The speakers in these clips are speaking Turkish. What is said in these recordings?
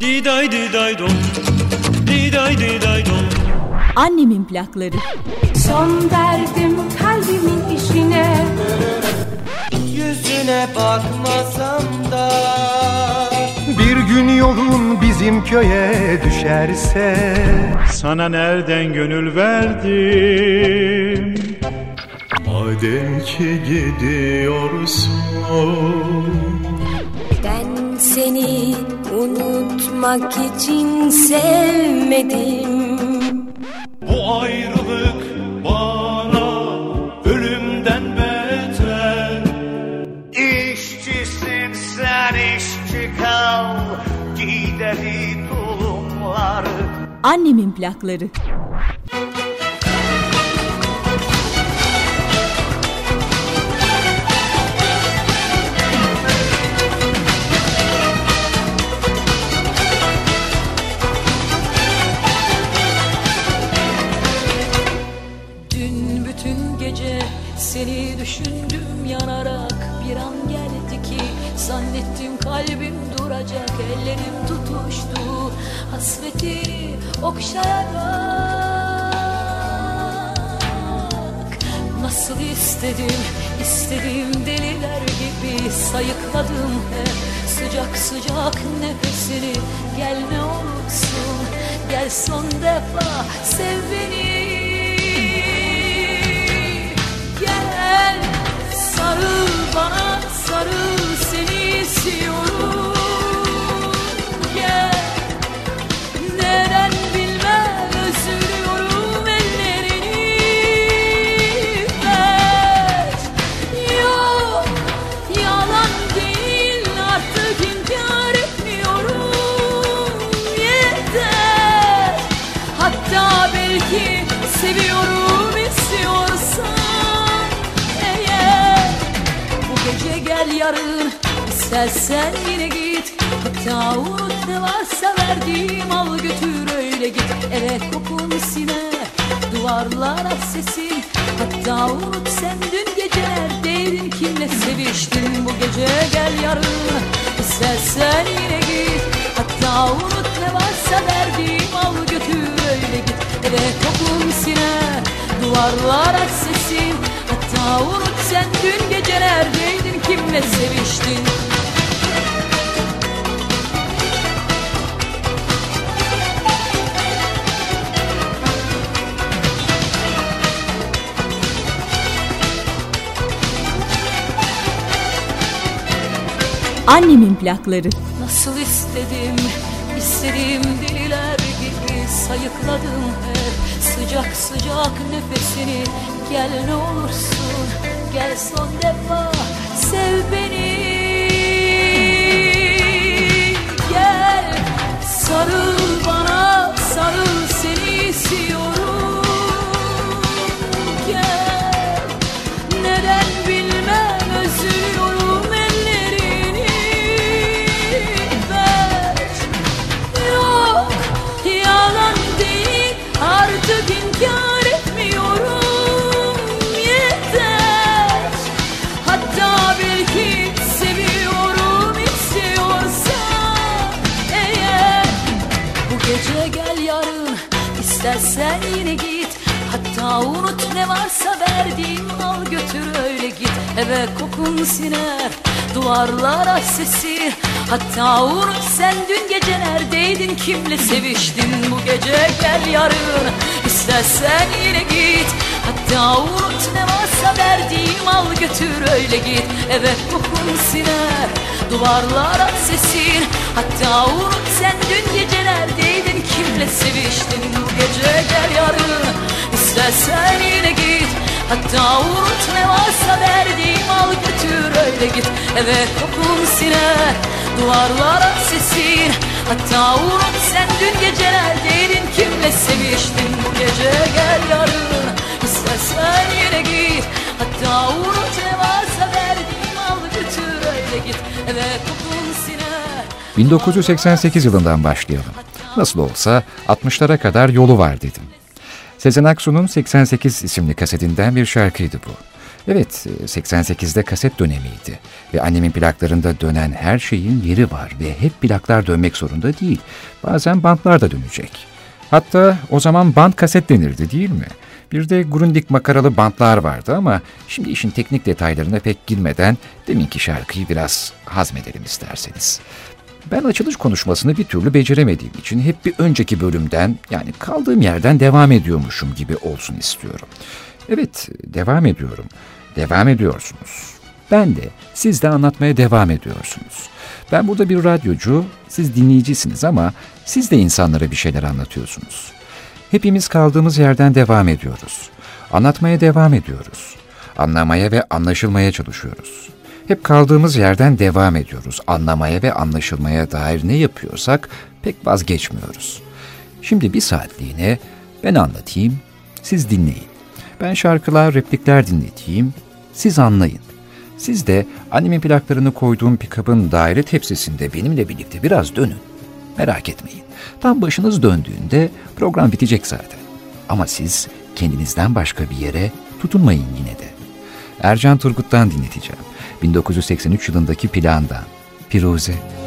Diday diday dom Diday diday dom Annemin plakları. Son verdim kalbimin işine. Yüzüne bakmasam da. Bir gün yolun bizim köye düşerse. Sana nereden gönül verdim? Madem ki gidiyorsun Ben seni unutmak için sevmedim. Bu ayrılık bana ölümden beter. İşçisin sen işçi kal. Gideri tulumları Annemin plakları düşündüm yanarak. Bir an geldi ki zannettim kalbim duracak. Ellerim tutuştu. Hasretini okşayarak. Nasıl istedim, istedim deliler gibi sayıkladım hep Sıcak sıcak nefesini. Gel ne olursun. Gel son defa sev beni sarıl bana sarıl seni istiyorum yarın. İstersen yine git. Hatta unut ne varsa verdiğim al götür öyle git. Eve kokun sine duvarlara sesin. Hatta unut sen dün gece neredeydin? Kimle seviştin Bu gece? Gel yarın. İstersen yine git. Hatta unut ne varsa verdiğim al götür öyle git. Eve kokun sine duvarlara sesin. Hatta unut sen dün gece neredeydin kimle seviştin? Annemin plakları. Nasıl istedim, istediğim deliler gibi sayıkladım hep Sıcak sıcak nefesini. Gel ne olursun Gel son defa sev beni. Gel sarıl bana sarıl seni istiyorum istersen yine git. Hatta unut ne varsa verdiğim al götür öyle git. Eve kokun siner duvarlara sesi. Hatta unut sen dün gece neredeydin kimle seviştin? Bu gece gel yarın istersen yine git Hatta unut ne varsa verdiğim al götür öyle git. Eve kokun siner duvarlara sesin. Hatta unut sen dün gece neredeydin kimle seviştin? Bu gece gel yarın istersen yine git. Hatta unut ne varsa verdiğim al götür öyle git. Eve kokun siner duvarlara sesin. Hatta unut sen dün gece neredeydin kimle seviştin? Bu gece gel yarın istersen yine git Hatta ne varsa verdiğim al götür öyle git Eve kokun siner 1988 yılından başlayalım. Nasıl olsa 60'lara kadar yolu var dedim. Sezen Aksu'nun 88 isimli kasetinden bir şarkıydı bu. Evet, 88'de kaset dönemiydi ve annemin plaklarında dönen her şeyin yeri var ve hep plaklar dönmek zorunda değil. Bazen bantlar da dönecek. Hatta o zaman band kaset denirdi değil mi? Bir de Grundig makaralı bantlar vardı ama şimdi işin teknik detaylarına pek girmeden deminki şarkıyı biraz hazmedelim isterseniz. Ben açılış konuşmasını bir türlü beceremediğim için hep bir önceki bölümden yani kaldığım yerden devam ediyormuşum gibi olsun istiyorum. Evet, devam ediyorum. Devam ediyorsunuz. Ben de, siz de anlatmaya devam ediyorsunuz. Ben burada bir radyocu, siz dinleyicisiniz ama siz de insanlara bir şeyler anlatıyorsunuz. Hepimiz kaldığımız yerden devam ediyoruz. Anlatmaya devam ediyoruz. Anlamaya ve anlaşılmaya çalışıyoruz. Hep kaldığımız yerden devam ediyoruz. Anlamaya ve anlaşılmaya dair ne yapıyorsak pek vazgeçmiyoruz. Şimdi bir saatliğine ben anlatayım, siz dinleyin. Ben şarkılar, replikler dinleteyim, siz anlayın. Siz de annemin plaklarını koyduğum pikabın daire tepsisinde benimle birlikte biraz dönün. Merak etmeyin. Tam başınız döndüğünde program bitecek zaten. Ama siz kendinizden başka bir yere tutunmayın yine de. Ercan Turgut'tan dinleteceğim. 1983 yılındaki plandan. Firuze. Annemin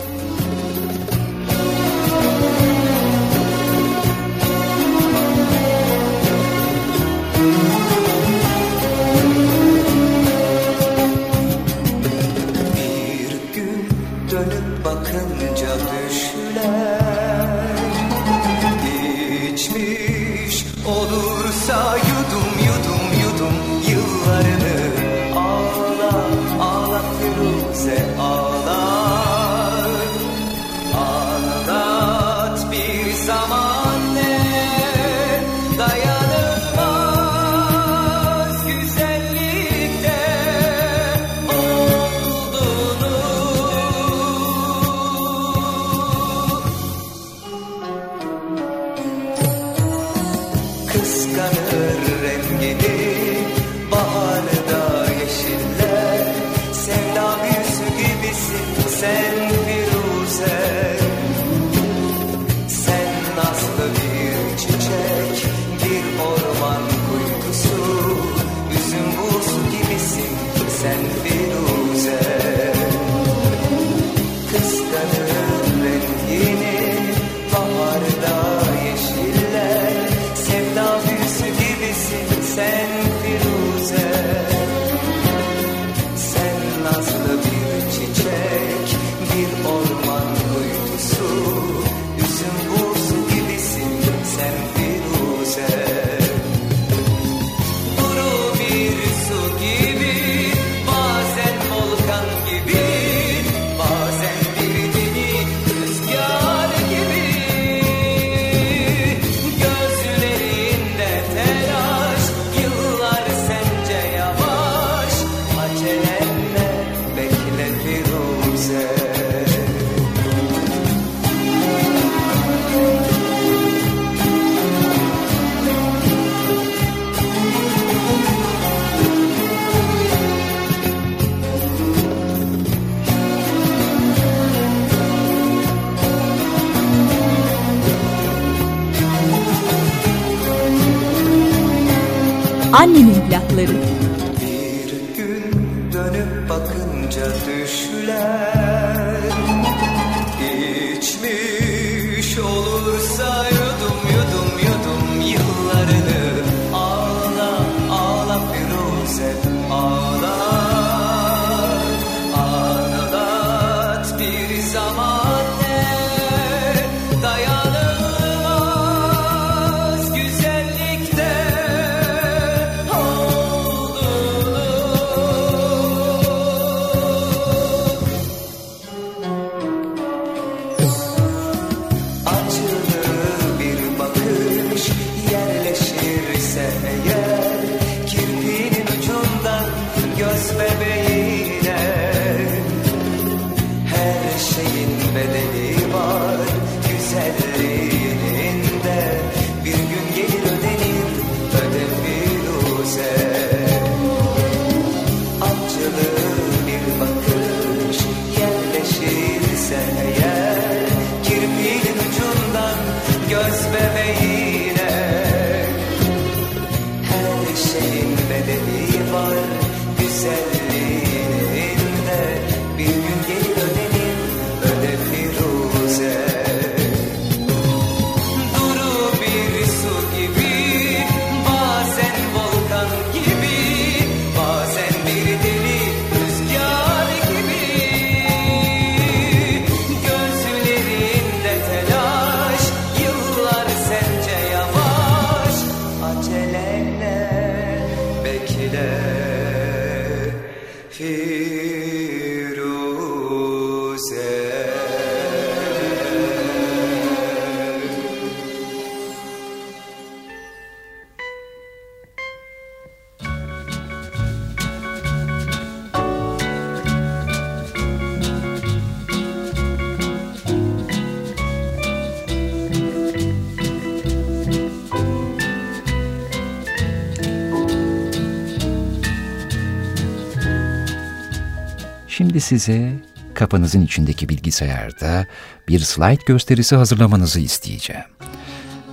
size kafanızın içindeki bilgisayarda bir slide gösterisi hazırlamanızı isteyeceğim.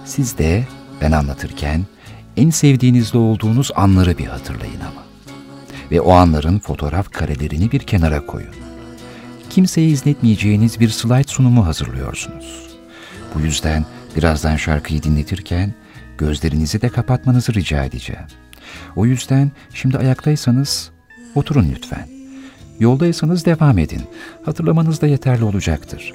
Siz de ben anlatırken en sevdiğinizde olduğunuz anları bir hatırlayın ama. Ve o anların fotoğraf karelerini bir kenara koyun. Kimseye izletmeyeceğiniz bir slide sunumu hazırlıyorsunuz. Bu yüzden birazdan şarkıyı dinletirken gözlerinizi de kapatmanızı rica edeceğim. O yüzden şimdi ayaktaysanız oturun lütfen. Yoldaysanız devam edin. Hatırlamanız da yeterli olacaktır.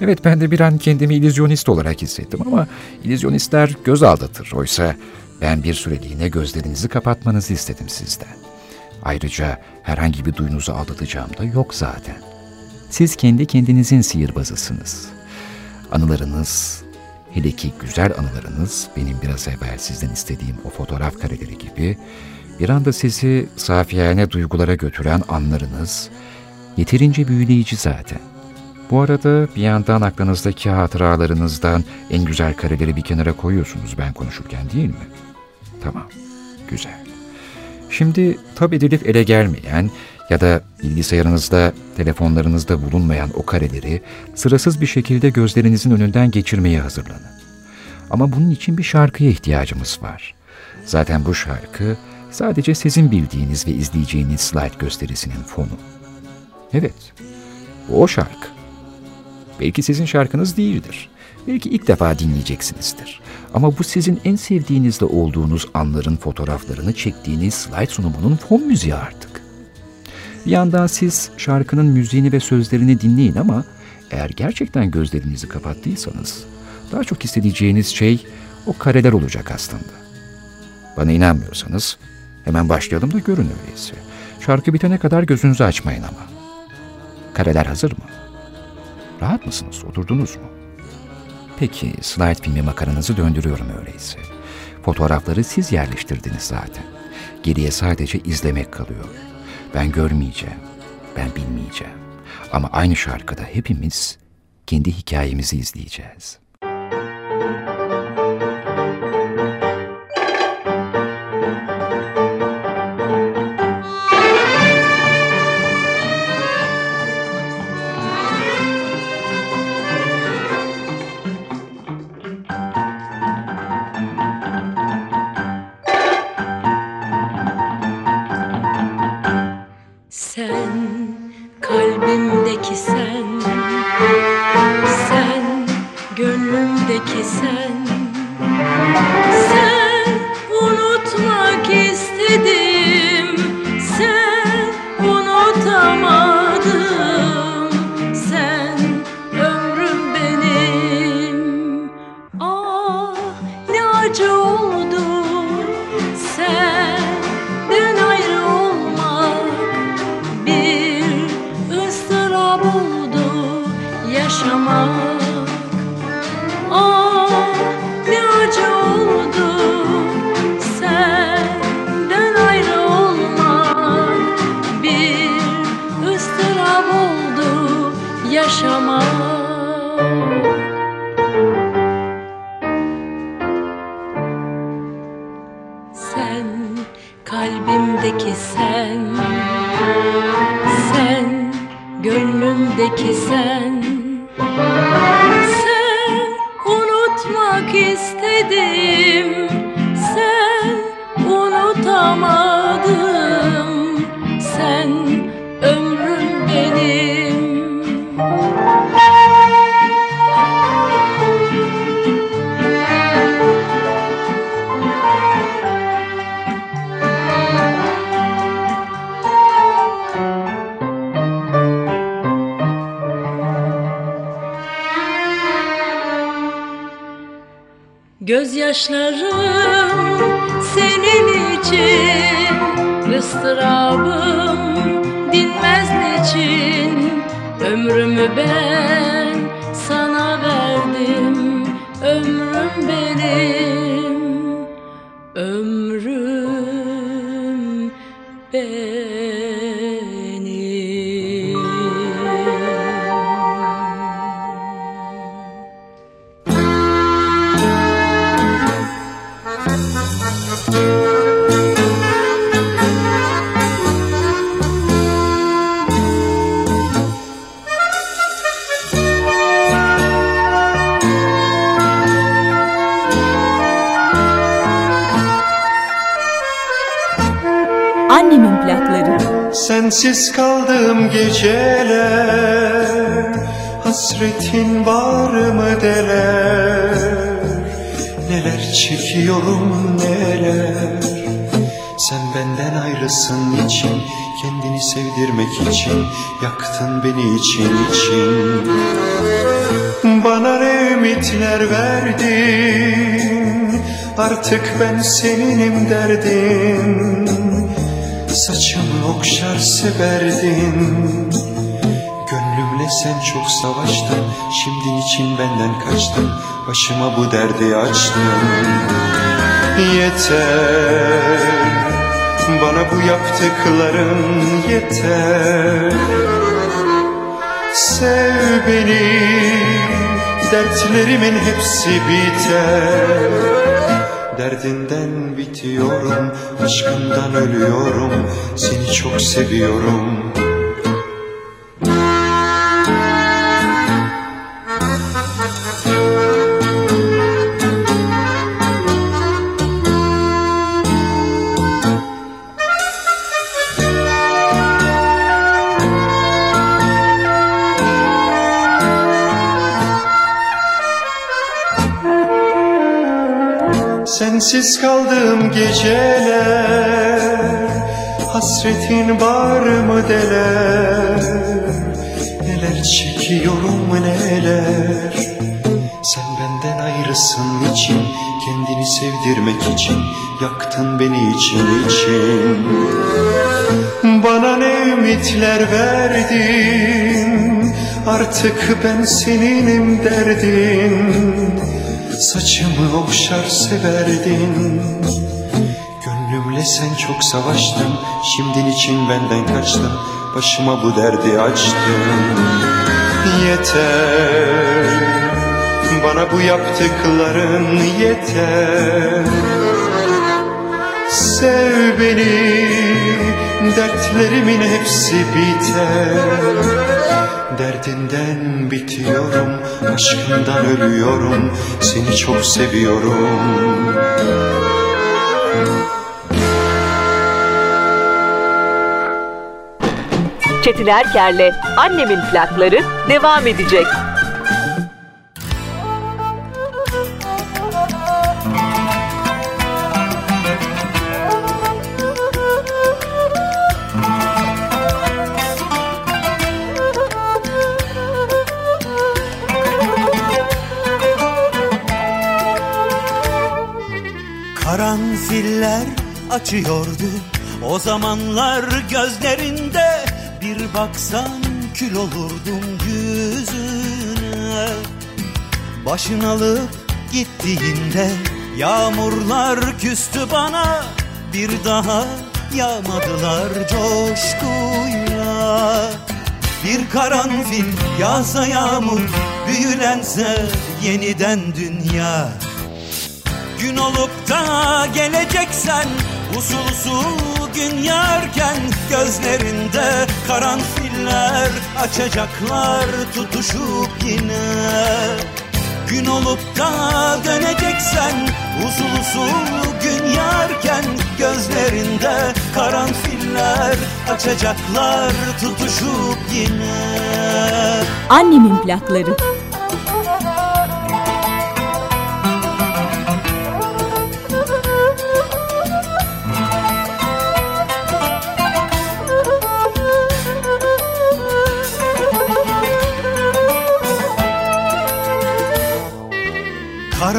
Evet ben de bir an kendimi illüzyonist olarak hissettim ama illüzyonistler göz aldatır. Oysa ben bir süreliğine gözlerinizi kapatmanızı istedim sizden. Ayrıca herhangi bir duyunuzu aldatacağım da yok zaten. Siz kendi kendinizin sihirbazısınız. Anılarınız, hele ki güzel anılarınız benim biraz evvel sizden istediğim o fotoğraf kareleri gibi bir anda sizi safiyane duygulara götüren anlarınız yeterince büyüleyici zaten. Bu arada bir yandan aklınızdaki hatıralarınızdan en güzel kareleri bir kenara koyuyorsunuz ben konuşurken değil mi? Tamam, güzel. Şimdi tab edilip ele gelmeyen ya da bilgisayarınızda, telefonlarınızda bulunmayan o kareleri sırasız bir şekilde gözlerinizin önünden geçirmeye hazırlanın. Ama bunun için bir şarkıya ihtiyacımız var. Zaten bu şarkı sadece sizin bildiğiniz ve izleyeceğiniz slide gösterisinin fonu. Evet, o şarkı. Belki sizin şarkınız değildir. Belki ilk defa dinleyeceksinizdir. Ama bu sizin en sevdiğinizde olduğunuz anların fotoğraflarını çektiğiniz slide sunumunun fon müziği artık. Bir yandan siz şarkının müziğini ve sözlerini dinleyin ama eğer gerçekten gözlerinizi kapattıysanız daha çok hissedeceğiniz şey o kareler olacak aslında. Bana inanmıyorsanız hemen başlayalım da görün öyleyse. Şarkı bitene kadar gözünüzü açmayın ama. Kareler hazır mı? Rahat mısınız? Oturdunuz mu? Peki slide filmi makaranızı döndürüyorum öyleyse. Fotoğrafları siz yerleştirdiniz zaten. Geriye sadece izlemek kalıyor. Ben görmeyeceğim, ben bilmeyeceğim. Ama aynı şarkıda hepimiz kendi hikayemizi izleyeceğiz. Gözyaşlarım Sensiz kaldığım geceler Hasretin var mı deler? Neler çekiyorum neler? Sen benden ayrısın için Kendini sevdirmek için Yaktın beni için için. Bana ne ümitler verdin? Artık ben seninim derdin Saçımı okşar severdin Gönlümle sen çok savaştın Şimdi için benden kaçtın? Başıma bu derdi açtın. Yeter Bana bu yaptıkların yeter. Sev beni Dertlerimin hepsi biter. Derdinden bitiyorum Aşkından ölüyorum. Seni çok seviyorum Sensiz kaldığım geceler. Hasretin var mı deler? Neler çekiyorum neler? Sen benden ayrısın için Kendini sevdirmek için Yaktın beni için için. Bana ne ümitler verdin? Artık ben seninim derdin Saçımı okşar severdin Gönlümle sen çok savaştın. Şimdi için benden kaçtın. Başıma bu derdi açtın. Yeter. Bana bu yaptıkların yeter. Sev beni. Dertlerimin hepsi biter Derdinden bitiyorum Aşkından ölüyorum Seni çok seviyorum Çetin Erker'le Annemin plakları devam edecek. Açıyordu. O zamanlar gözlerinde Bir baksan kül olurdum yüzüne. Başın alıp gittiğinde Yağmurlar küstü bana. Bir daha yağmadılar coşkuyla. Bir karanfil yağsa yağmur Büyülense yeniden dünya. Gün olup da geleceksen Usul usul gün yarken Gözlerinde karanfiller Açacaklar tutuşup yine Gün olup da döneceksen Usul usul gün yarken Gözlerinde karanfiller Açacaklar tutuşup yine Annemin plakları.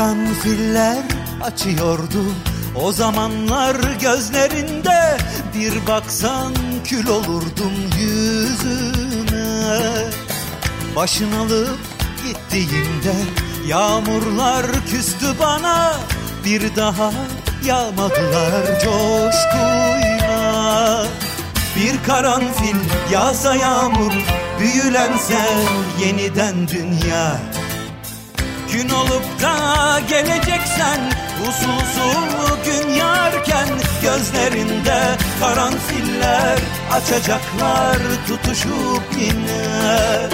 Karanfiller açıyordu. O zamanlar gözlerinde Bir baksan kül olurdum yüzüne Başın alıp gittiğinde yağmurlar küstü bana. Bir daha yağmadılar coşkuyla. Bir karanfil yağsa yağmur büyülense yeniden dünya. Gün olup da geleceksen usul gün yarken Gözlerinde karanfiller Açacaklar tutuşup yine.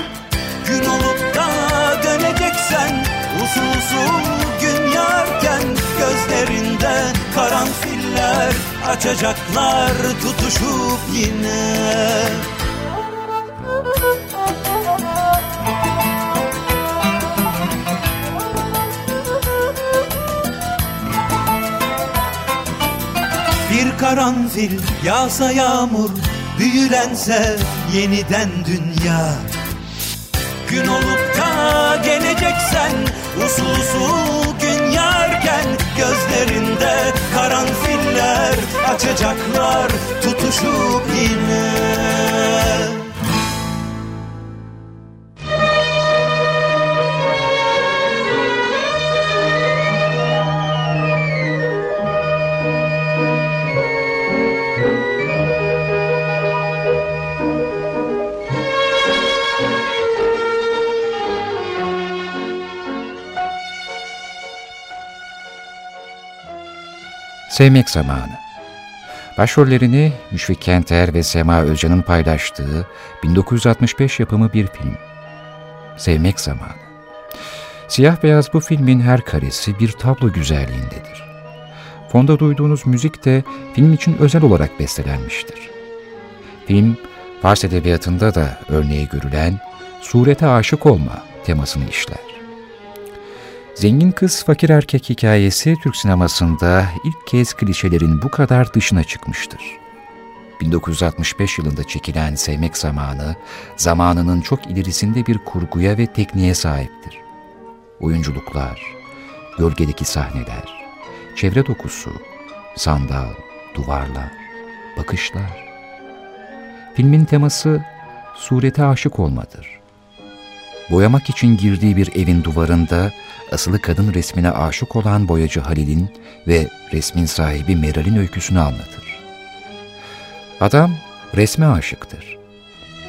Gün olup da döneceksen usul gün yarken Gözlerinde karanfiller Açacaklar tutuşup yine karanfil yağsa yağmur Büyülense yeniden dünya. Gün olup da geleceksen Usul usul gün yarken Gözlerinde karanfiller Açacaklar tutuşup yine Sevmek Zamanı Başrollerini Müşfik Kenter ve Sema Özcan'ın paylaştığı 1965 yapımı bir film. Sevmek Zamanı Siyah beyaz bu filmin her karesi bir tablo güzelliğindedir. Fonda duyduğunuz müzik de film için özel olarak bestelenmiştir. Film, Fars edebiyatında da örneği görülen surete aşık olma temasını işler. Zengin kız fakir erkek hikayesi Türk sinemasında ilk kez klişelerin bu kadar dışına çıkmıştır. 1965 yılında çekilen Sevmek Zamanı, zamanının çok ilerisinde bir kurguya ve tekniğe sahiptir. Oyunculuklar, gölgedeki sahneler, çevre dokusu, sandal, duvarlar, bakışlar. Filmin teması surete aşık olmadır. Boyamak için girdiği bir evin duvarında asılı kadın resmine aşık olan boyacı Halil'in ve resmin sahibi Meral'in öyküsünü anlatır. Adam resme aşıktır.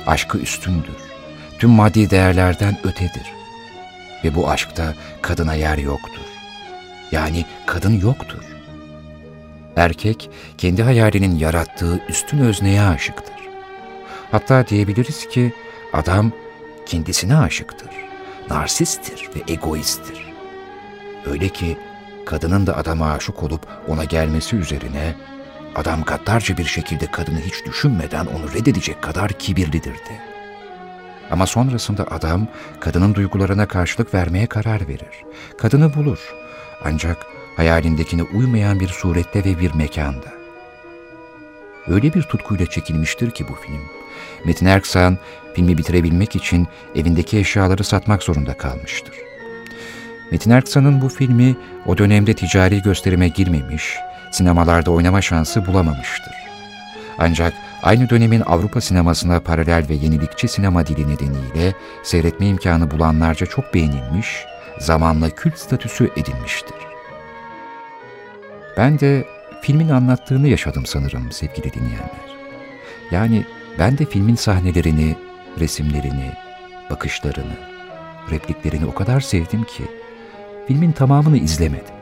Aşkı üstündür. Tüm maddi değerlerden ötedir. Ve bu aşkta kadına yer yoktur. Yani kadın yoktur. Erkek kendi hayalinin yarattığı üstün özneye aşıktır. Hatta diyebiliriz ki adam kendisine aşıktır. Narsisttir ve egoisttir. Öyle ki kadının da adama aşık olup ona gelmesi üzerine adam gaddarca bir şekilde kadını hiç düşünmeden onu reddedecek kadar kibirlidir de. Ama sonrasında adam kadının duygularına karşılık vermeye karar verir. Kadını bulur. Ancak hayalindekine uymayan bir surette ve bir mekanda. Öyle bir tutkuyla çekilmiştir ki bu film. Metin Erksan filmi bitirebilmek için evindeki eşyaları satmak zorunda kalmıştır. Metin Erksan'ın bu filmi o dönemde ticari gösterime girmemiş, sinemalarda oynama şansı bulamamıştır. Ancak aynı dönemin Avrupa sinemasına paralel ve yenilikçi sinema dili nedeniyle seyretme imkanı bulanlarca çok beğenilmiş, zamanla kült statüsü edinmiştir. Ben de filmin anlattığını yaşadım sanırım sevgili dinleyenler. Yani ben de filmin sahnelerini, resimlerini, bakışlarını, repliklerini o kadar sevdim ki filmin tamamını izlemedim.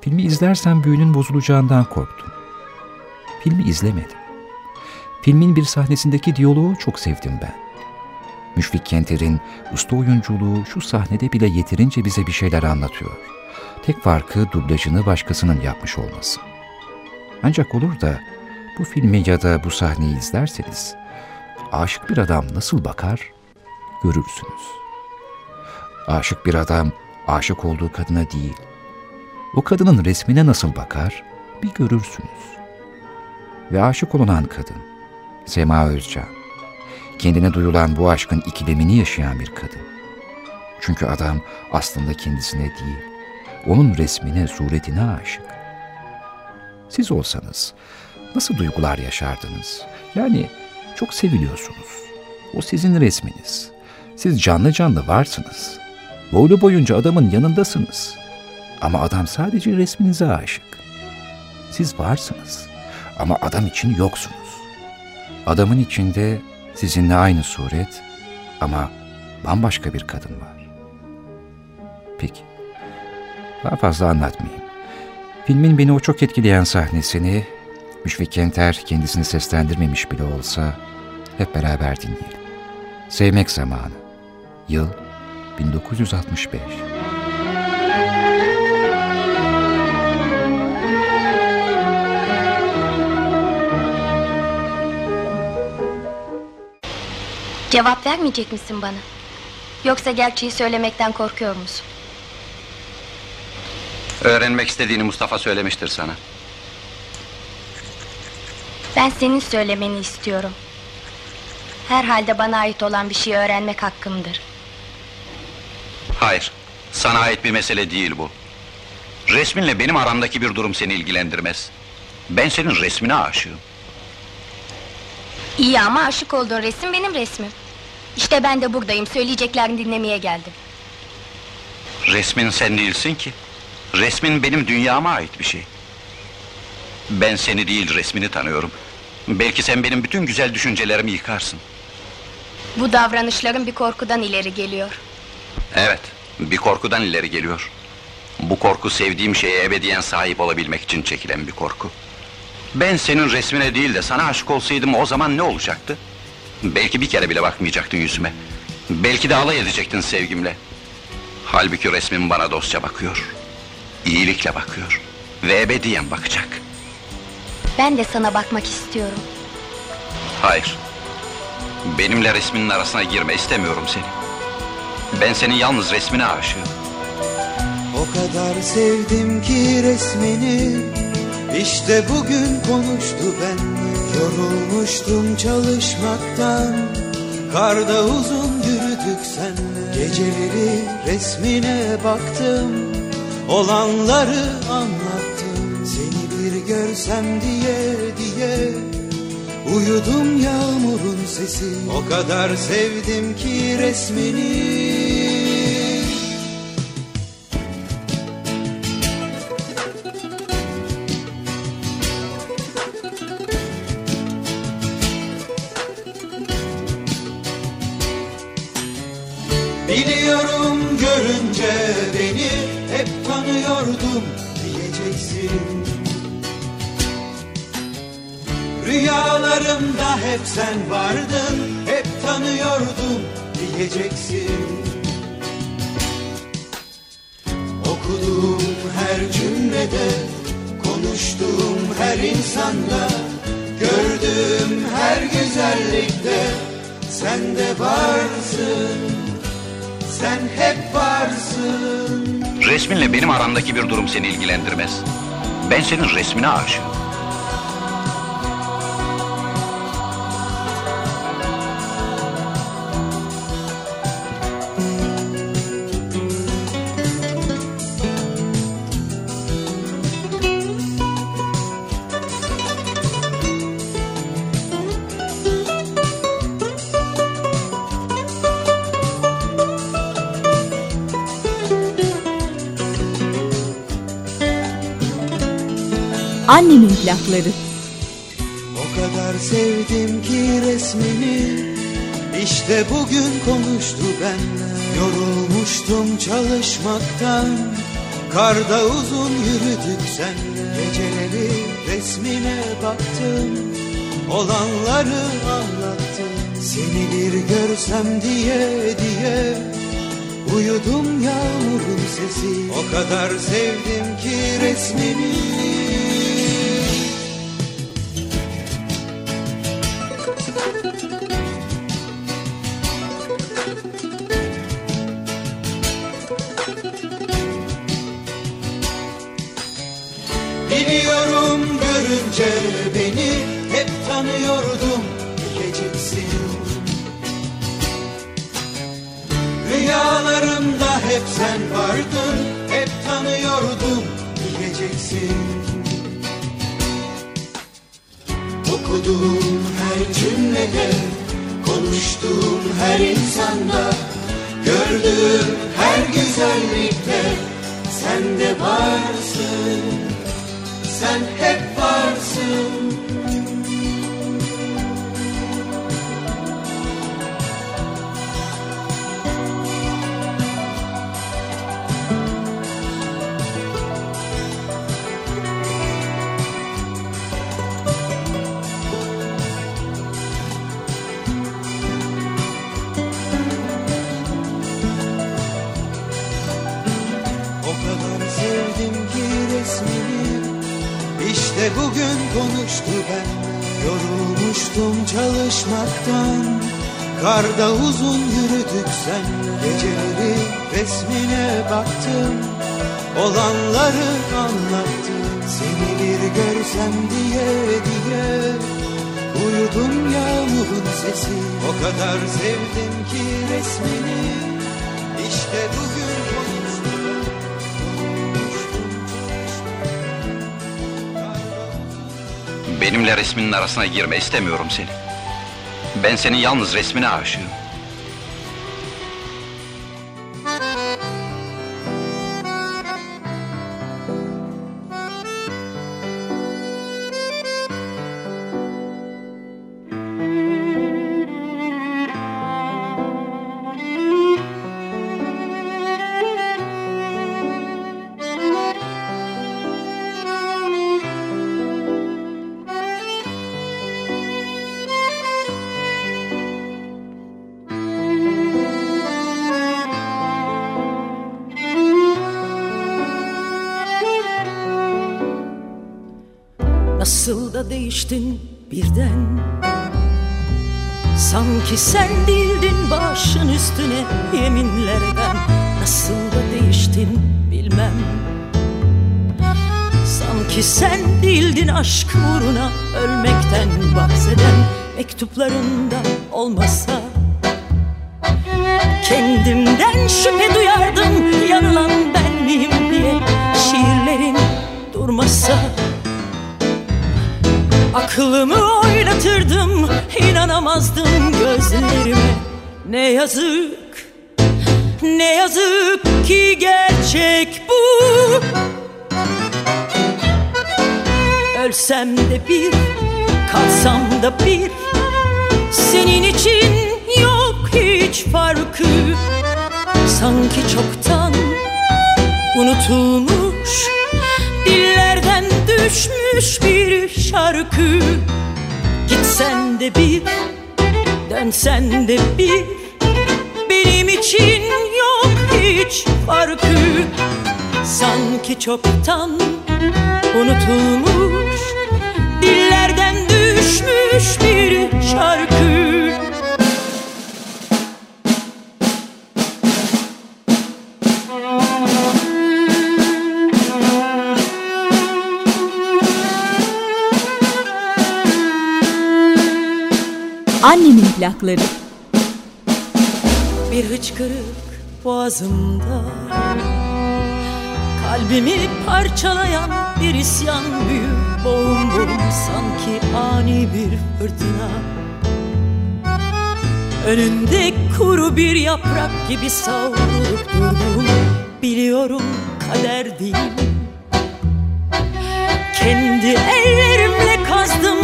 Filmi izlersem büyünün bozulacağından korktum. Filmi izlemedim. Filmin bir sahnesindeki diyaloğu çok sevdim ben. Müşfik Kenter'in usta oyunculuğu şu sahnede bile yeterince bize bir şeyler anlatıyor. Tek farkı dublajını başkasının yapmış olması. Ancak olur da bu filmi ya da bu sahneyi izlerseniz aşık bir adam nasıl bakar görürsünüz. Aşık bir adam aşık olduğu kadına değil, o kadının resmine nasıl bakar bir görürsünüz. Ve aşık olunan kadın, Sema Özcan, kendine duyulan bu aşkın ikilemini yaşayan bir kadın. Çünkü adam aslında kendisine değil, onun resmine, suretine aşık. Siz olsanız nasıl duygular yaşardınız? Yani çok seviliyorsunuz. O sizin resminiz. Siz canlı canlı varsınız. Boylu boyunca adamın yanındasınız. Ama adam sadece resminize aşık. Siz varsınız ama adam için yoksunuz. Adamın içinde sizinle aynı suret ama bambaşka bir kadın var. Peki, daha fazla anlatmayayım. Filmin beni o çok etkileyen sahnesini Müşfik Kenter kendisini seslendirmemiş bile olsa hep beraber dinleyelim. Sevmek Zamanı Yıl 1965 Cevap vermeyecek misin bana? Yoksa gerçeği söylemekten korkuyor musun? Öğrenmek istediğini Mustafa söylemiştir sana. Ben senin söylemeni istiyorum. Herhalde bana ait olan bir şey öğrenmek hakkımdır. Hayır, sana ait bir mesele değil bu. Resminle benim aramdaki bir durum seni ilgilendirmez. Ben senin resmine aşığım. İyi ama aşık olduğun resim benim resmim. İşte ben de buradayım, söyleyeceklerini dinlemeye geldim. Resmin sen değilsin ki. Resmin benim dünyama ait bir şey. Ben seni değil resmini tanıyorum. Belki sen benim bütün güzel düşüncelerimi yıkarsın. Bu davranışların bir korkudan ileri geliyor. Evet, bir korkudan ileri geliyor. Bu korku sevdiğim şeye ebediyen sahip olabilmek için çekilen bir korku. Ben senin resmine değil de sana aşık olsaydım o zaman ne olacaktı? Belki bir kere bile bakmayacaktın yüzüme. Belki de alay edecektin sevgimle. Halbuki resmin bana dostça bakıyor. İyilikle bakıyor. Ve ebediyen bakacak. Ben de sana bakmak istiyorum. Hayır. Benimle resminin arasına girme istemiyorum seni. Ben senin yalnız resmine aşığım. O kadar sevdim ki resmini İşte bugün konuştu benle Yorulmuştum çalışmaktan Karda uzun yürüdük senle Geceleri resmine baktım Olanları anlattım Seni bir görsem diye diye. Uyudum yağmurun sesi O kadar sevdim ki resmini sen vardın hep tanıyordum diyeceksin Okuduğum her cümlede konuştuğum her insanda Gördüğüm her güzellikte sen de varsın Sen hep varsın Resminle benim aramdaki bir durum seni ilgilendirmez. Ben senin resmine aşığım. Annemin plakları. O kadar sevdim ki resmini İşte bugün konuştu benle. Yorulmuştum çalışmaktan. Karda uzun yürüdük senle. Geceleri resmine baktım. Olanları anlattım. Seni bir görsem diye diye. Uyudum yağmurun sesi. O kadar sevdim ki resmini görünce beni hep tanıyordum diyeceksin Rüyalarımda hep sen vardın hep tanıyordum diyeceksin Okuduğum her cümlede konuştuğum her insanda Gördüğüm her güzellikte sen de varsın. Sen hep varsın konuştu ben Yorulmuştum çalışmaktan. Karda uzun yürüdük senle Geceleri resmine baktım Olanları anlattım Seni bir görsem diye diye. Uyudum yağmurun sesi O kadar sevdim ki resmini. İşte bugün Benimle resminin arasına girme istemiyorum seni. Ben senin yalnız resmine aşığım. Da değiştin birden. Sanki sen değildin başın üstüne yeminlerden. Nasıl da değiştin bilmem. Sanki sen değildin aşk uğruna ölmekten bahseden. Mektuplarında olmasa Kendimden şüphe duyardım. Yanılan ben miyim diye Şiirlerin durmasa Aklımı oynatırdım inanamazdım gözlerime. Ne yazık ne yazık ki gerçek bu. Ölsem de bir kalsam da bir Senin için yok hiç farkı. Sanki çoktan unutulmuş düşmüş bir şarkı. Gitsen de bir Dönsen de bir. Benim için yok hiç farkı. Sanki çoktan unutulmuş Dillerden düşmüş bir şarkı plakları. Bir hıçkırık boğazımda. Kalbimi parçalayan bir isyan büyük Boğum boğum sanki ani bir fırtına. Önünde kuru bir yaprak gibi savrulup durdum Biliyorum kader değil. Kendi ellerimle kazdım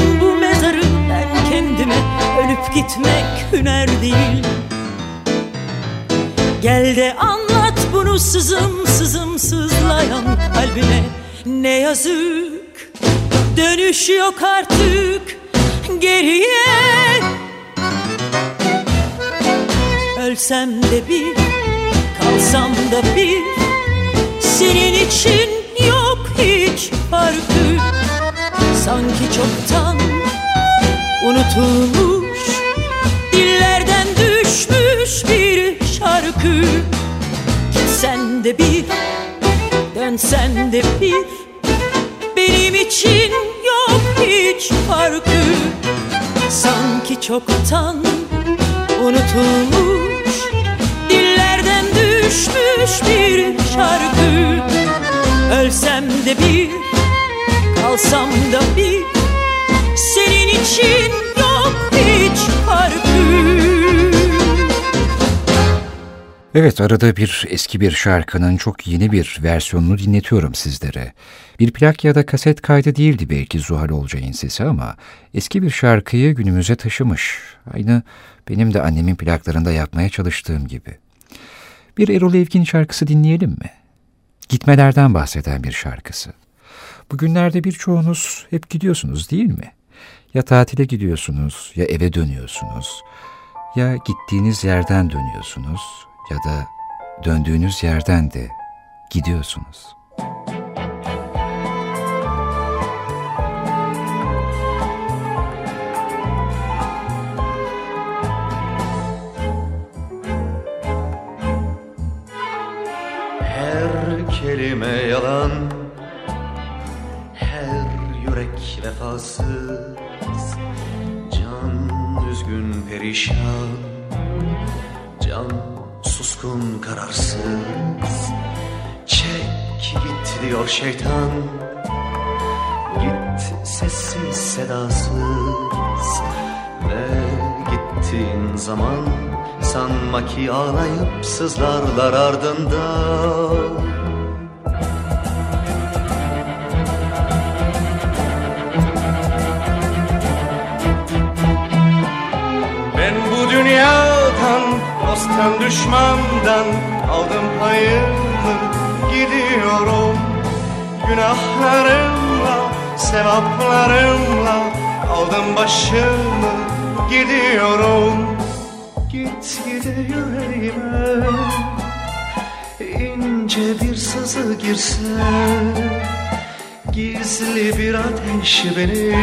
ölüp gitmek hüner değil. Gel de anlat bunu sızım sızım sızlayan kalbime Ne yazık dönüş yok artık geriye. Ölsem de bir kalsam da bir. Senin için yok hiç farkı. Sanki çoktan unutulmuş şarkı. Gitsen de bir dönsen de bir. Benim için yok hiç farkı. Sanki çoktan unutulmuş Dillerden düşmüş bir şarkı. Ölsem de bir kalsam da bir. Senin için yok hiç farkı Evet arada bir eski bir şarkının çok yeni bir versiyonunu dinletiyorum sizlere. Bir plak ya da kaset kaydı değildi belki Zuhal Olcay'ın sesi ama eski bir şarkıyı günümüze taşımış. Aynı benim de annemin plaklarında yapmaya çalıştığım gibi. Bir Erol Evgin şarkısı dinleyelim mi? Gitmelerden bahseden bir şarkısı. Bugünlerde birçoğunuz hep gidiyorsunuz değil mi? Ya tatile gidiyorsunuz ya eve dönüyorsunuz. Ya gittiğiniz yerden dönüyorsunuz ya da döndüğünüz yerden de gidiyorsunuz. Her kelime yalan Her yürek vefasız Can üzgün perişan Can suskun kararsız. Çek git diyor şeytan. Git sessiz sedasız. Ve gittiğin zaman Sanma ki ağlayıp sızlarlar ardında dosttan düşmandan aldım payımı gidiyorum. Günahlarımla, sevaplarımla aldım başımı gidiyorum. Git gide yüreğime ince bir sızı girse Gizli bir ateş beni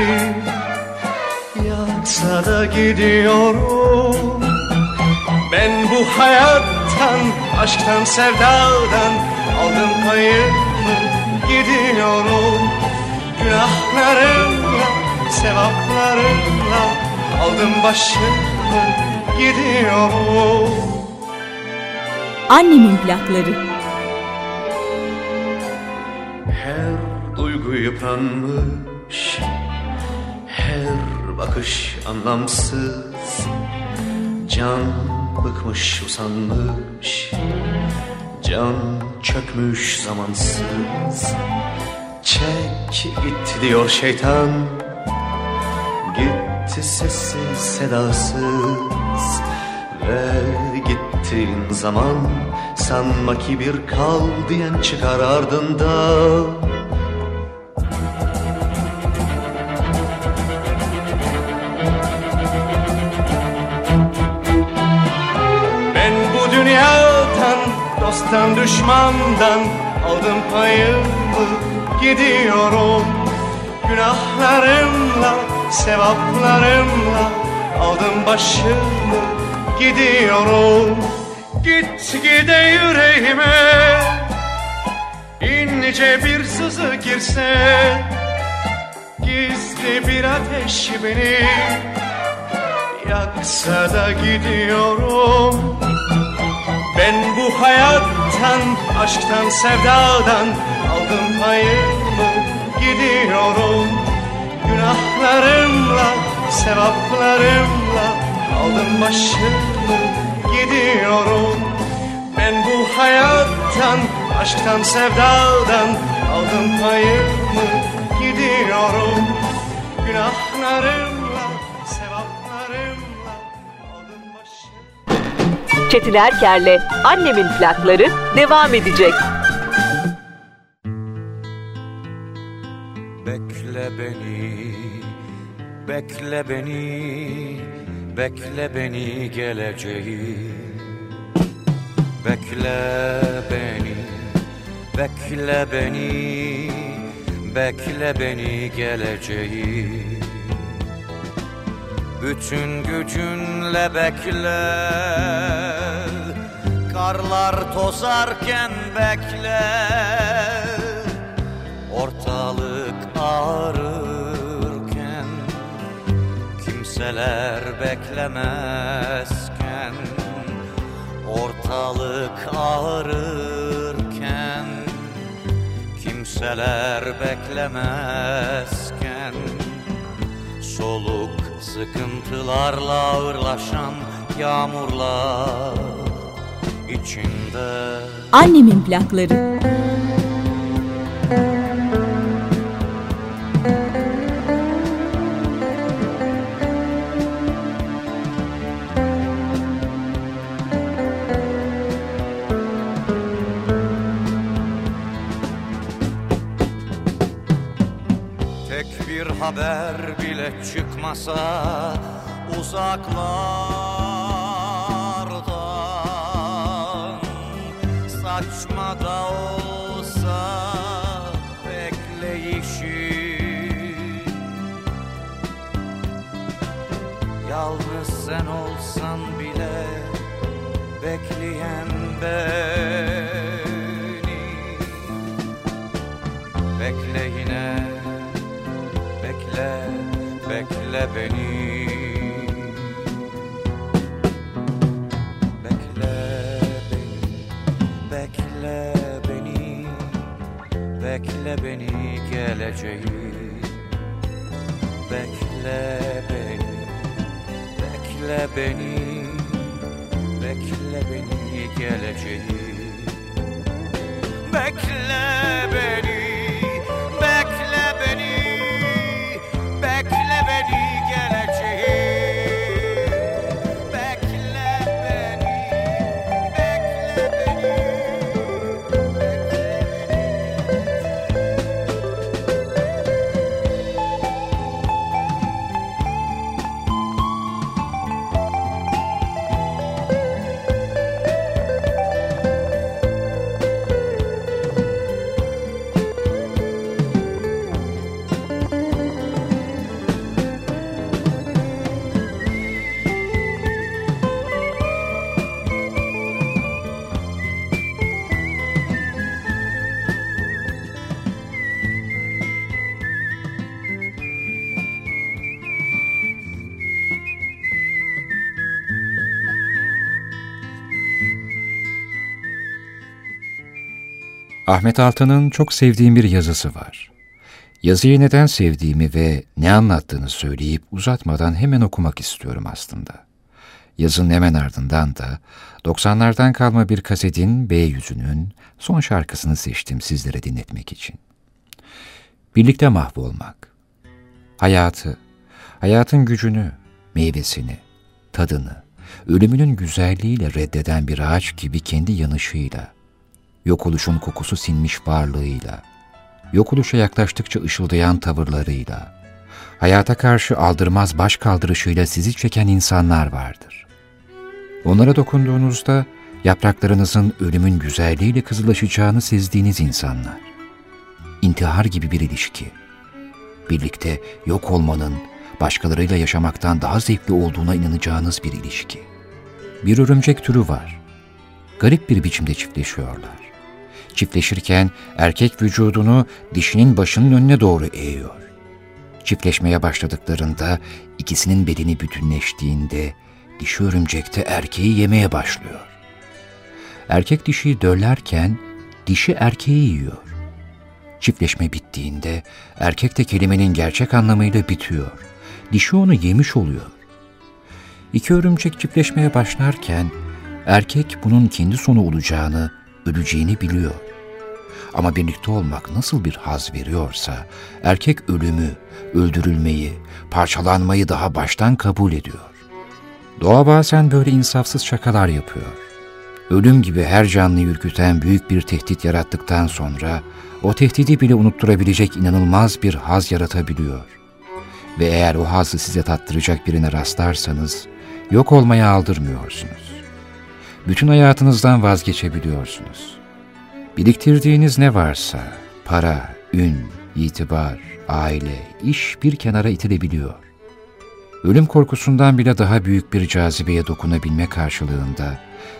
yaksa da gidiyorum Ben bu hayattan, aşktan, sevdadan aldım payımı gidiyorum. Günahlarımla, sevaplarımla aldım başımı gidiyorum. Annemin plakları. Her duygu yıpranmış Her bakış anlamsız. Can bıkmış usanmış. Can çökmüş zamansız. Çek git diyor şeytan. Gitti sessiz sedasız. Ve gittiğin zaman Sanma ki bir kal diyen çıkar ardında dosttan, düşmandan aldım payımı gidiyorum. Günahlarımla, sevaplarımla aldım başımı gidiyorum. Git gide yüreğime ince bir sızı girse. Gizli bir ateş beni yaksa da gidiyorum. Ben bu hayattan, aşktan, sevdadan aldım payımı gidiyorum. Günahlarımla, sevaplarımla aldım başımı gidiyorum. Ben bu hayattan, aşktan, sevdadan aldım payımı gidiyorum. Günahlarımla, Çetin Erker'le Annemin plakları devam edecek. Bekle beni, bekle beni, bekle beni geleceği. Bekle beni, bekle beni, bekle beni geleceği. Bütün gücünle bekle, karlar tozarken bekle. Ortalık ağrırken Kimseler beklemezken Ortalık ağrırken Kimseler beklemezken Soluk sıkıntılarla ağırlaşan yağmurlar içinde Annemin plakları. Haber bile çıkmasa uzaklardan Saçma da olsa bekleyişi. Yalnız sen olsan bile bekleyen beni Bekle, bekle beni. Bekle beni, bekle beni. Bekle beni geleceği. Bekle beni, bekle beni. Bekle beni geleceği Ahmet Altan'ın çok sevdiğim bir yazısı var. Yazıyı neden sevdiğimi ve ne anlattığını söyleyip uzatmadan hemen okumak istiyorum aslında. Yazının hemen ardından da 90'lardan kalma bir kasetin B yüzünün son şarkısını seçtim sizlere dinletmek için. Birlikte mahvolmak. Hayatı, hayatın gücünü, meyvesini, tadını, ölümünün güzelliğiyle reddeden bir ağaç gibi kendi yanışıyla, yok oluşun kokusu sinmiş varlığıyla, yok oluşa yaklaştıkça ışıldayan tavırlarıyla, hayata karşı aldırmaz baş kaldırışıyla sizi çeken insanlar vardır. Onlara dokunduğunuzda yapraklarınızın ölümün güzelliğiyle kızılaşacağını sezdiğiniz insanlar. İntihar gibi bir ilişki. Birlikte yok olmanın, başkalarıyla yaşamaktan daha zevkli olduğuna inanacağınız bir ilişki. Bir örümcek türü var. Garip bir biçimde çiftleşiyorlar. Çiftleşirken erkek vücudunu dişinin başının önüne doğru eğiyor. Çiftleşmeye başladıklarında ikisinin bedeni bütünleştiğinde dişi örümcek de erkeği yemeye başlıyor. Erkek dişiyi döllerken dişi erkeği yiyor. Çiftleşme bittiğinde erkek de kelimenin gerçek anlamıyla bitiyor. Dişi onu yemiş oluyor. İki örümcek çiftleşmeye başlarken erkek bunun kendi sonu olacağını, öleceğini biliyor. Ama birlikte olmak nasıl bir haz veriyorsa, erkek ölümü, öldürülmeyi, parçalanmayı daha baştan kabul ediyor. Doğa bazen böyle insafsız şakalar yapıyor. Ölüm gibi her canlıyı ürküten büyük bir tehdit yarattıktan sonra, o tehdidi bile unutturabilecek inanılmaz bir haz yaratabiliyor. Ve eğer o hazı size tattıracak birine rastlarsanız, yok olmaya aldırmıyorsunuz. Bütün hayatınızdan vazgeçebiliyorsunuz. Biriktirdiğiniz ne varsa, para, ün, itibar, aile, iş bir kenara itilebiliyor. Ölüm korkusundan bile daha büyük bir cazibeye dokunabilme karşılığında,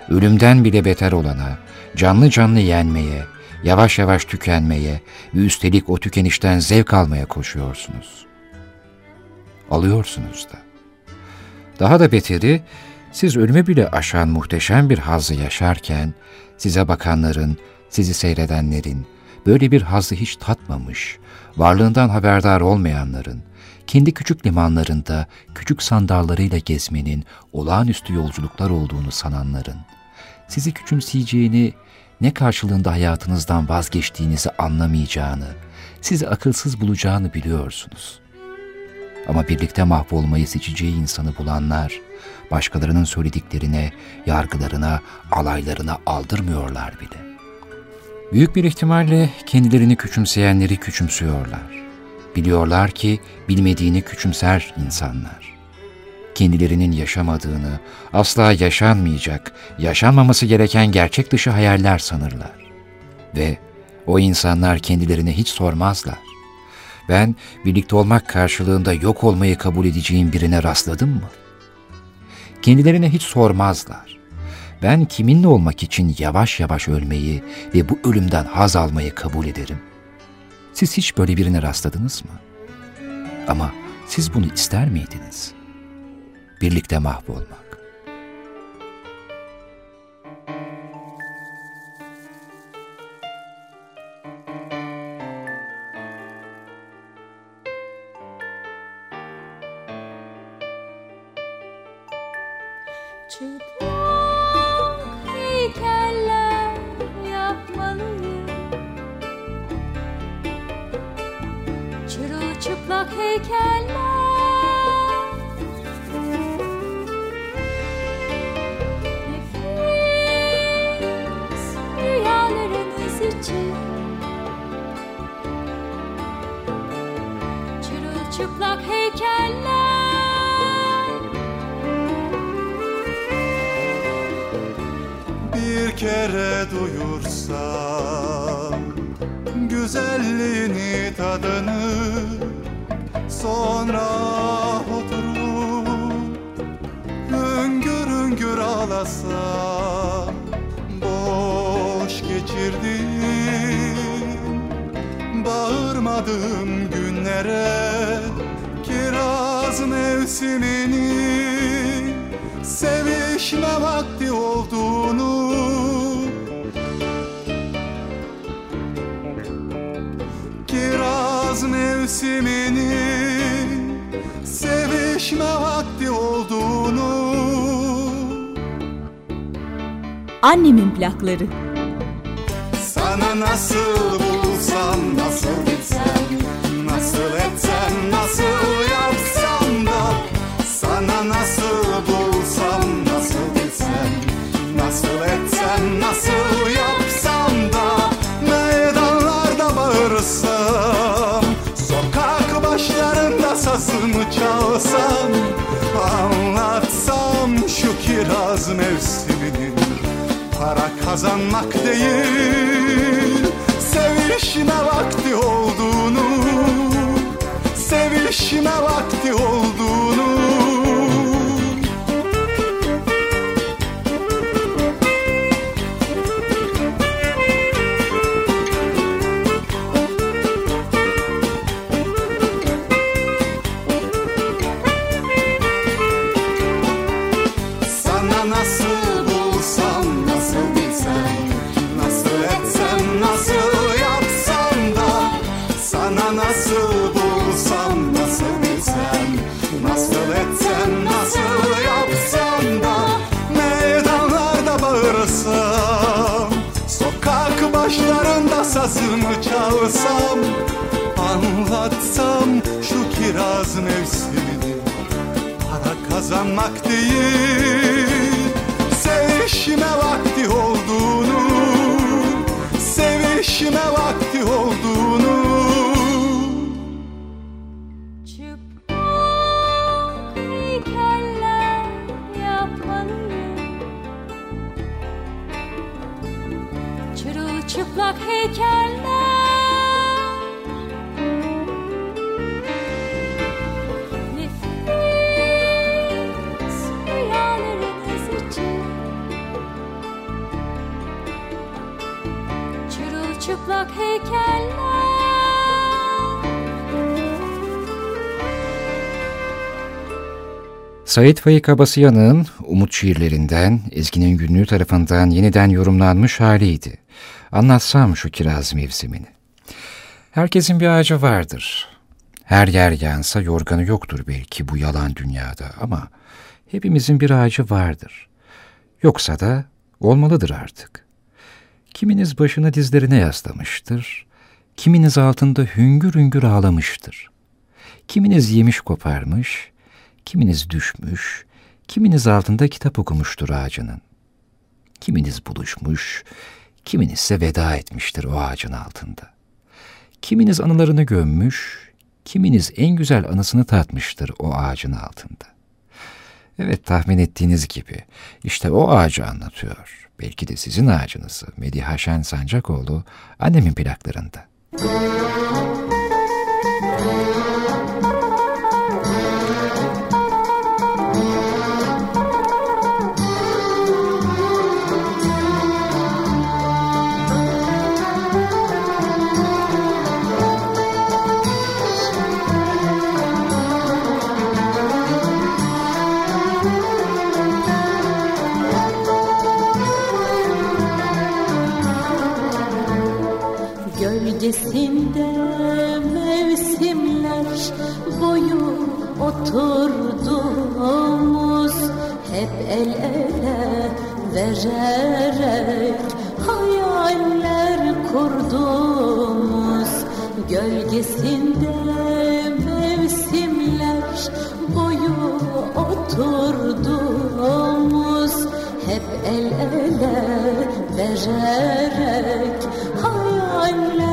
ölümden bile beter olana, canlı canlı yenmeye, yavaş yavaş tükenmeye ve üstelik o tükenişten zevk almaya koşuyorsunuz. Alıyorsunuz da. Daha da beteri, siz ölümü bile aşan muhteşem bir hazzı yaşarken, size bakanların, sizi seyredenlerin, böyle bir hazzı hiç tatmamış, varlığından haberdar olmayanların, kendi küçük limanlarında küçük sandallarıyla gezmenin olağanüstü yolculuklar olduğunu sananların, sizi küçümseyeceğini, ne karşılığında hayatınızdan vazgeçtiğinizi anlamayacağını, sizi akılsız bulacağını biliyorsunuz. Ama birlikte mahvolmayı seçeceği insanı bulanlar, başkalarının söylediklerine, yargılarına, alaylarına aldırmıyorlar bile. Büyük bir ihtimalle kendilerini küçümseyenleri küçümsüyorlar. Biliyorlar ki bilmediğini küçümser insanlar. Kendilerinin yaşamadığını, asla yaşanmayacak, yaşanmaması gereken gerçek dışı hayaller sanırlar. Ve o insanlar kendilerine hiç sormazlar. Ben birlikte olmak karşılığında yok olmayı kabul edeceğim birine rastladım mı? Kendilerine hiç sormazlar. Ben kiminle olmak için yavaş yavaş ölmeyi ve bu ölümden haz almayı kabul ederim. Siz hiç böyle birine rastladınız mı? Ama siz bunu ister miydiniz? Birlikte mahvolmak. Sevişme vakti olduğunu Kiraz mevsimini sevişme vakti olduğunu Annemin plakları. Sana nasıl kiraz mevsiminin Para kazanmak değil kazanmak değil. Sevişme vakti olduğunu Sevişme vakti olduğunu. Çıplak heykeller yapmalıyım Çırılçıplak heykeller Sait Faik Abasıyan'ın Umut şiirlerinden Ezgi'nin günlüğü tarafından yeniden yorumlanmış haliydi. Anlatsam şu kiraz mevsimini. Herkesin bir ağacı vardır. Her yer yansa yorganı yoktur belki bu yalan dünyada ama hepimizin bir ağacı vardır. Yoksa da olmalıdır artık. Kiminiz başını dizlerine yaslamıştır, kiminiz altında hüngür hüngür ağlamıştır. Kiminiz yemiş koparmış, kiminiz düşmüş, kiminiz altında kitap okumuştur ağacının. Kiminiz buluşmuş, kiminiz ise veda etmiştir o ağacın altında. Kiminiz anılarını gömmüş, kiminiz en güzel anısını tatmıştır o ağacın altında. Evet tahmin ettiğiniz gibi işte o ağacı anlatıyor. Belki de sizin ağacınızı Mediha Şen Sancakoğlu annemin plaklarında. Gölgesinde oturduğumuz Hep el ele vererek. Hayaller kurduğumuz Gölgesinde mevsimler boyu oturduğumuz Hep el ele vererek. Hayaller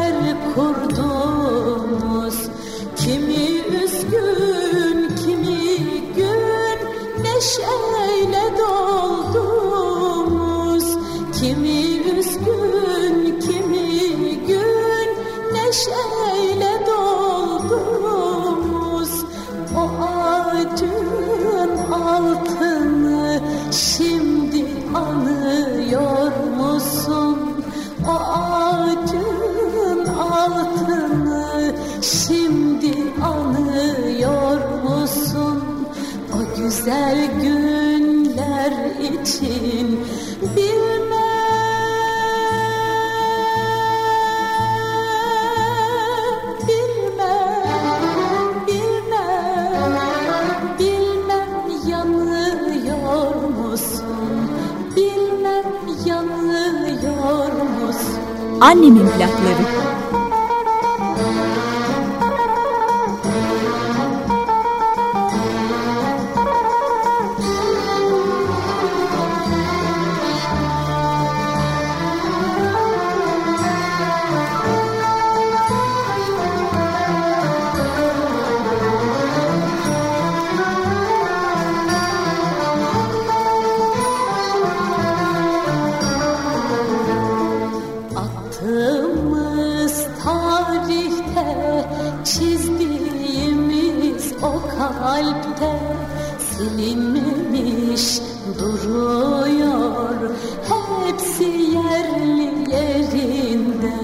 silinmemiş duruyor. Hepsi yerli yerinde.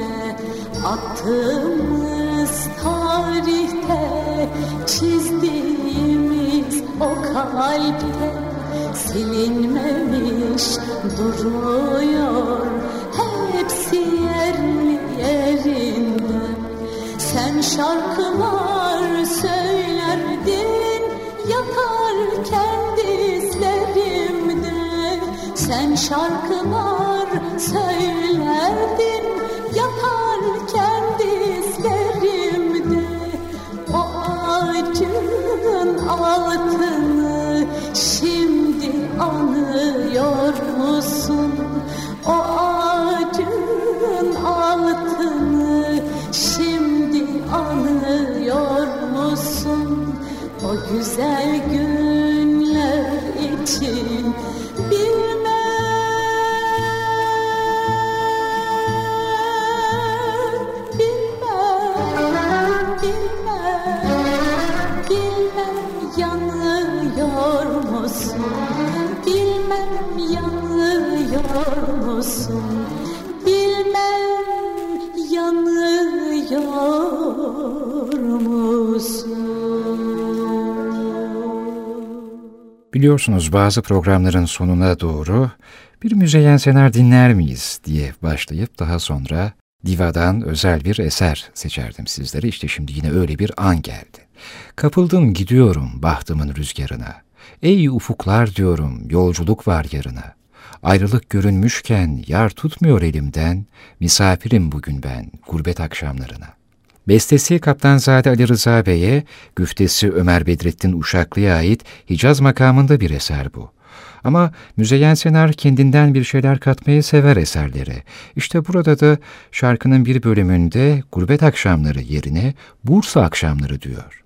Attığımız tarihte çizdiğimiz o kalpte silinmemiş duruyor. Hepsi yerli yerinde. Sen şarkılar şarkılar söylerdin Biliyorsunuz bazı programların sonuna doğru bir Müzeyyen Senar dinler miyiz diye başlayıp daha sonra Diva'dan özel bir eser seçerdim sizlere. İşte şimdi yine öyle bir an geldi. Kapıldım gidiyorum bahtımın rüzgarına. Ey ufuklar diyorum yolculuk var yarına. Ayrılık görünmüşken yar tutmuyor elimden. Misafirim bugün ben gurbet akşamlarına. Bestesi Kaptanzade Ali Rıza Bey'e, güftesi Ömer Bedrettin Uşaklı'ya ait Hicaz makamında bir eser bu. Ama Müzeyyen Senar kendinden bir şeyler katmayı sever eserlere. İşte burada da şarkının bir bölümünde gurbet akşamları yerine Bursa akşamları diyor.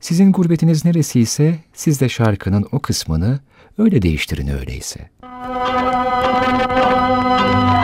Sizin gurbetiniz neresiyse siz de şarkının o kısmını öyle değiştirin öyleyse. Müzik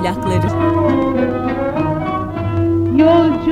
plakları. Yolculuklar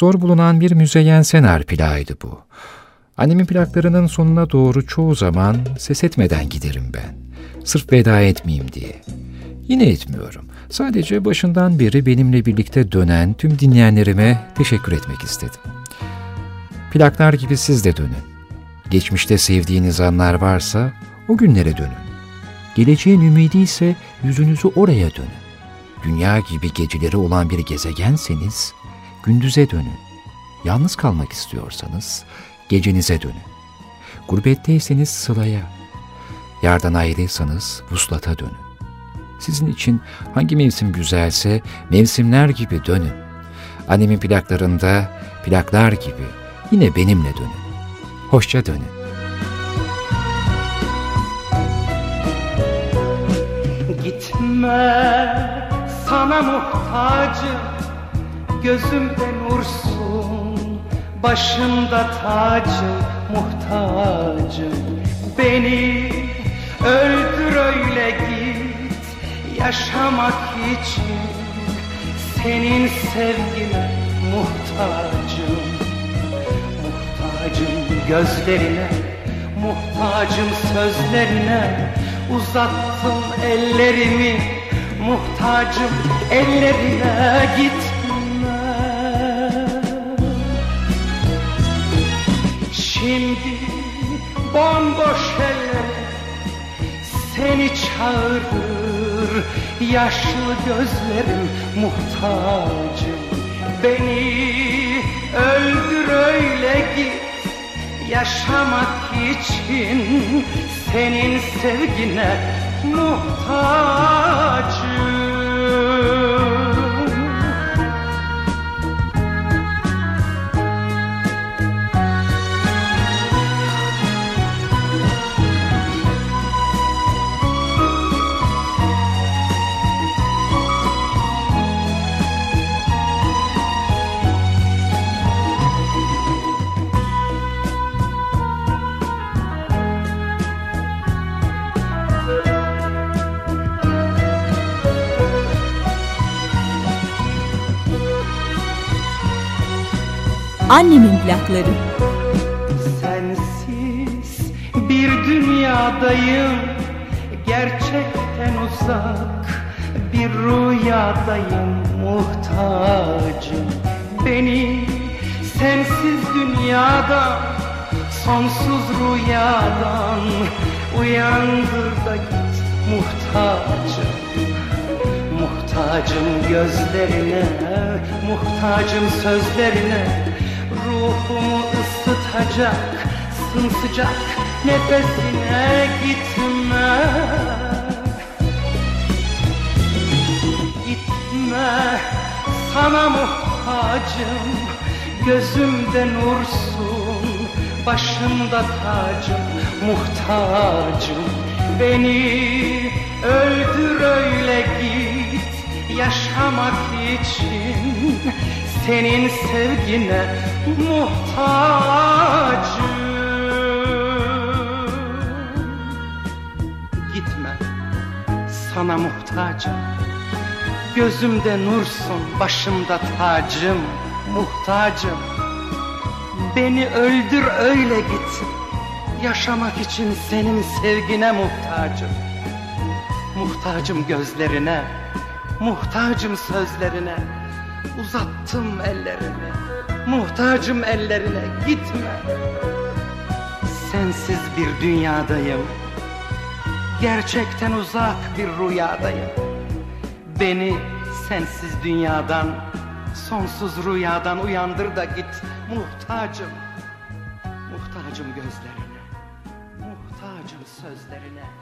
zor bulunan bir müzeyyen senar plağıydı bu. Annemin plaklarının sonuna doğru çoğu zaman ses etmeden giderim ben. Sırf veda etmeyeyim diye. Yine etmiyorum. Sadece başından beri benimle birlikte dönen tüm dinleyenlerime teşekkür etmek istedim. Plaklar gibi siz de dönün. Geçmişte sevdiğiniz anlar varsa o günlere dönün. Geleceğin ümidi ise yüzünüzü oraya dönün. Dünya gibi geceleri olan bir gezegenseniz gündüze dönün. Yalnız kalmak istiyorsanız gecenize dönün. Gurbetteyseniz sılaya, yardan ayrıysanız vuslata dönün. Sizin için hangi mevsim güzelse mevsimler gibi dönün. Annemin plaklarında plaklar gibi yine benimle dönün. Hoşça dönün. Gitme sana muhtacım Gözümde nursun Başımda tacım Muhtacım Beni öldür öyle git Yaşamak için Senin sevgine muhtacım. Muhtacım gözlerine Muhtacım sözlerine Uzattım ellerimi Muhtacım ellerine gitme Şimdi bomboş eller Seni çağırır. Yaşlı gözlerim muhtacım. Beni öldür öyle git. Yaşamak için senin sevgine muhtacım Annemin plakları. Sensiz bir dünyadayım. Gerçekten uzak bir rüyadayım. Muhtacım beni sensiz dünyadan Sonsuz rüyadan uyandır da git muhtacım. Muhtacım gözlerine, muhtacım sözlerine Ruhumu ısıtacak, sımsıcak nefesine gitme. Gitme, sana muhtacım Gözümde nursun, başımda tacım Muhtacım, beni öldür öyle git Yaşamak için senin sevgine muhtacım Gitme, sana muhtacım Gözümde nursun, başımda tacım, muhtacım. Beni öldür öyle git. Yaşamak için senin sevgine muhtacım. Muhtacım gözlerine, muhtacım sözlerine. Uzattım ellerimi, muhtacım ellerine gitme. Sensiz bir dünyadayım, gerçekten uzak bir rüyadayım. Beni sensiz dünyadan, sonsuz rüyadan uyandır da git muhtacım. Muhtacım gözlerine, muhtacım sözlerine.